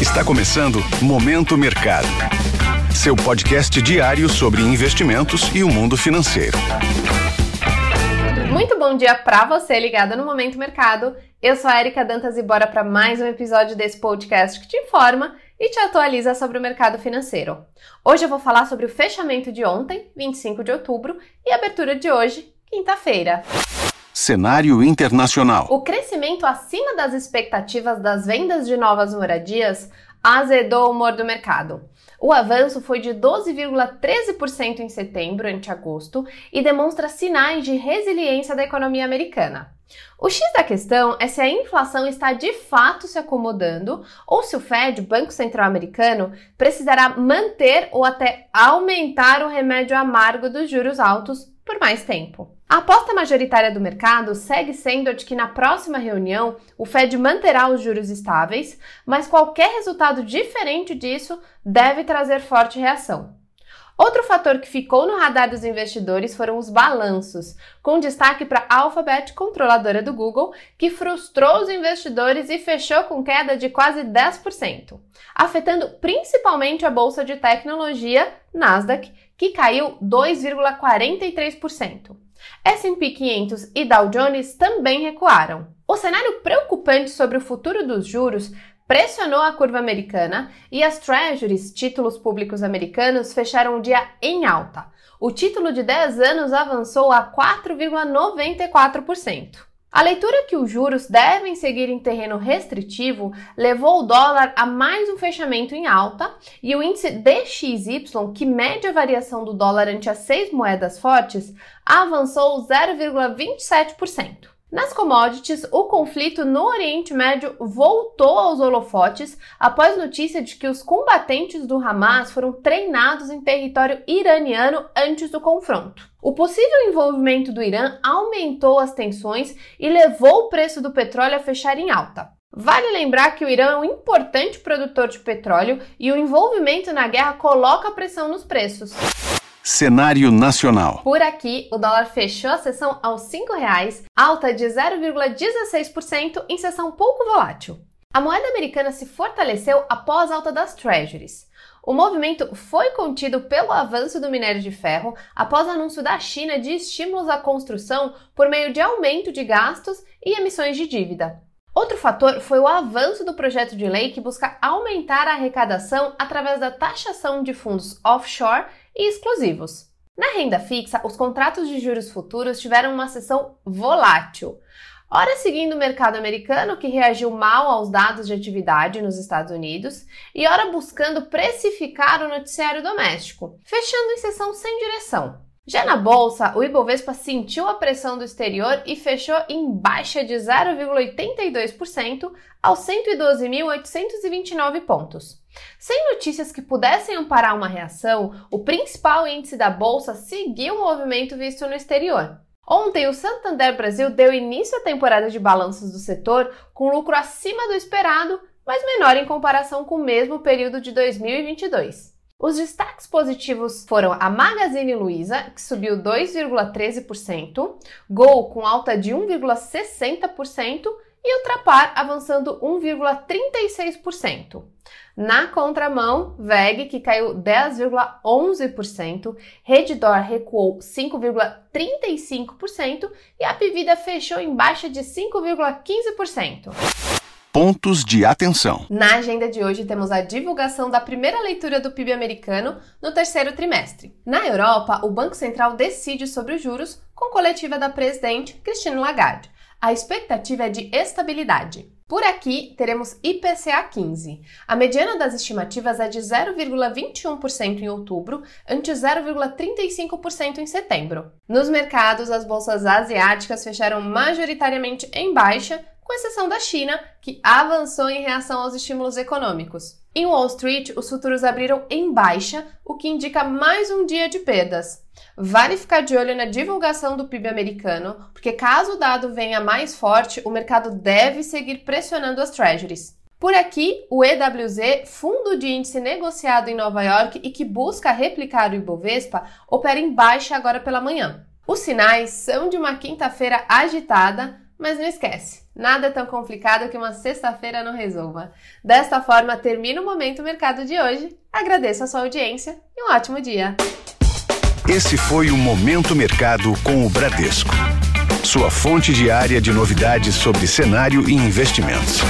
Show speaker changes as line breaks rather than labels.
Está começando Momento Mercado. Seu podcast diário sobre investimentos e o mundo financeiro.
Muito bom dia para você ligado no Momento Mercado. Eu sou a Erika Dantas e bora para mais um episódio desse podcast que te informa e te atualiza sobre o mercado financeiro. Hoje eu vou falar sobre o fechamento de ontem, 25 de outubro, e a abertura de hoje, quinta-feira.
Cenário internacional.
O crescimento acima das expectativas das vendas de novas moradias azedou o humor do mercado. O avanço foi de 12,13% em setembro ante agosto e demonstra sinais de resiliência da economia americana. O X da questão é se a inflação está de fato se acomodando ou se o Fed, Banco Central Americano, precisará manter ou até aumentar o remédio amargo dos juros altos por mais tempo. A aposta majoritária do mercado segue sendo a de que na próxima reunião o Fed manterá os juros estáveis, mas qualquer resultado diferente disso deve trazer forte reação. Outro fator que ficou no radar dos investidores foram os balanços, com destaque para a Alphabet, controladora do Google, que frustrou os investidores e fechou com queda de quase 10%, afetando principalmente a bolsa de tecnologia Nasdaq, que caiu 2,43%. S&P 500 e Dow Jones também recuaram. O cenário preocupante sobre o futuro dos juros pressionou a curva americana e as Treasuries, títulos públicos americanos, fecharam o dia em alta. O título de 10 anos avançou a 4,94%. A leitura que os juros devem seguir em terreno restritivo levou o dólar a mais um fechamento em alta e o índice DXY, que mede a variação do dólar ante as seis moedas fortes, avançou 0,27%. Nas commodities, o conflito no Oriente Médio voltou aos holofotes após notícia de que os combatentes do Hamas foram treinados em território iraniano antes do confronto. O possível envolvimento do Irã aumentou as tensões e levou o preço do petróleo a fechar em alta. Vale lembrar que o Irã é um importante produtor de petróleo e o envolvimento na guerra coloca pressão nos preços.
Cenário nacional.
Por aqui, o dólar fechou a sessão aos R$ 5,00, alta de 0,16% em sessão pouco volátil. A moeda americana se fortaleceu após a alta das treasuries. O movimento foi contido pelo avanço do minério de ferro após o anúncio da China de estímulos à construção por meio de aumento de gastos e emissões de dívida. Outro fator foi o avanço do projeto de lei que busca aumentar a arrecadação através da taxação de fundos offshore e exclusivos. Na renda fixa, os contratos de juros futuros tiveram uma sessão volátil. Ora seguindo o mercado americano, que reagiu mal aos dados de atividade nos Estados Unidos, e ora buscando precificar o noticiário doméstico, fechando em sessão sem direção. Já na bolsa, o Ibovespa sentiu a pressão do exterior e fechou em baixa de 0,82% aos 112.829 pontos. Sem notícias que pudessem amparar uma reação, o principal índice da bolsa seguiu o movimento visto no exterior. Ontem, o Santander Brasil deu início à temporada de balanços do setor com lucro acima do esperado, mas menor em comparação com o mesmo período de 2022. Os destaques positivos foram a Magazine Luiza, que subiu 2,13%, Gol com alta de 1,60% e Ultrapar avançando 1,36%. Na contramão, VEG, que caiu 10,11%, Reddor recuou 5,35% e a Pivida fechou em baixa de 5,15%
pontos de atenção.
Na agenda de hoje temos a divulgação da primeira leitura do PIB americano no terceiro trimestre. Na Europa, o Banco Central decide sobre os juros com coletiva da presidente Christine Lagarde. A expectativa é de estabilidade. Por aqui, teremos IPCA 15. A mediana das estimativas é de 0,21% em outubro, ante 0,35% em setembro. Nos mercados, as bolsas asiáticas fecharam majoritariamente em baixa, exceção da China, que avançou em reação aos estímulos econômicos. Em Wall Street, os futuros abriram em baixa, o que indica mais um dia de perdas. Vale ficar de olho na divulgação do PIB americano, porque caso o dado venha mais forte, o mercado deve seguir pressionando as treasuries. Por aqui, o EWZ, fundo de índice negociado em Nova York e que busca replicar o Ibovespa, opera em baixa agora pela manhã. Os sinais são de uma quinta-feira agitada, mas não esquece, Nada é tão complicado que uma sexta-feira não resolva. Desta forma, termina o Momento Mercado de hoje. Agradeço a sua audiência e um ótimo dia.
Esse foi o Momento Mercado com o Bradesco. Sua fonte diária de novidades sobre cenário e investimentos.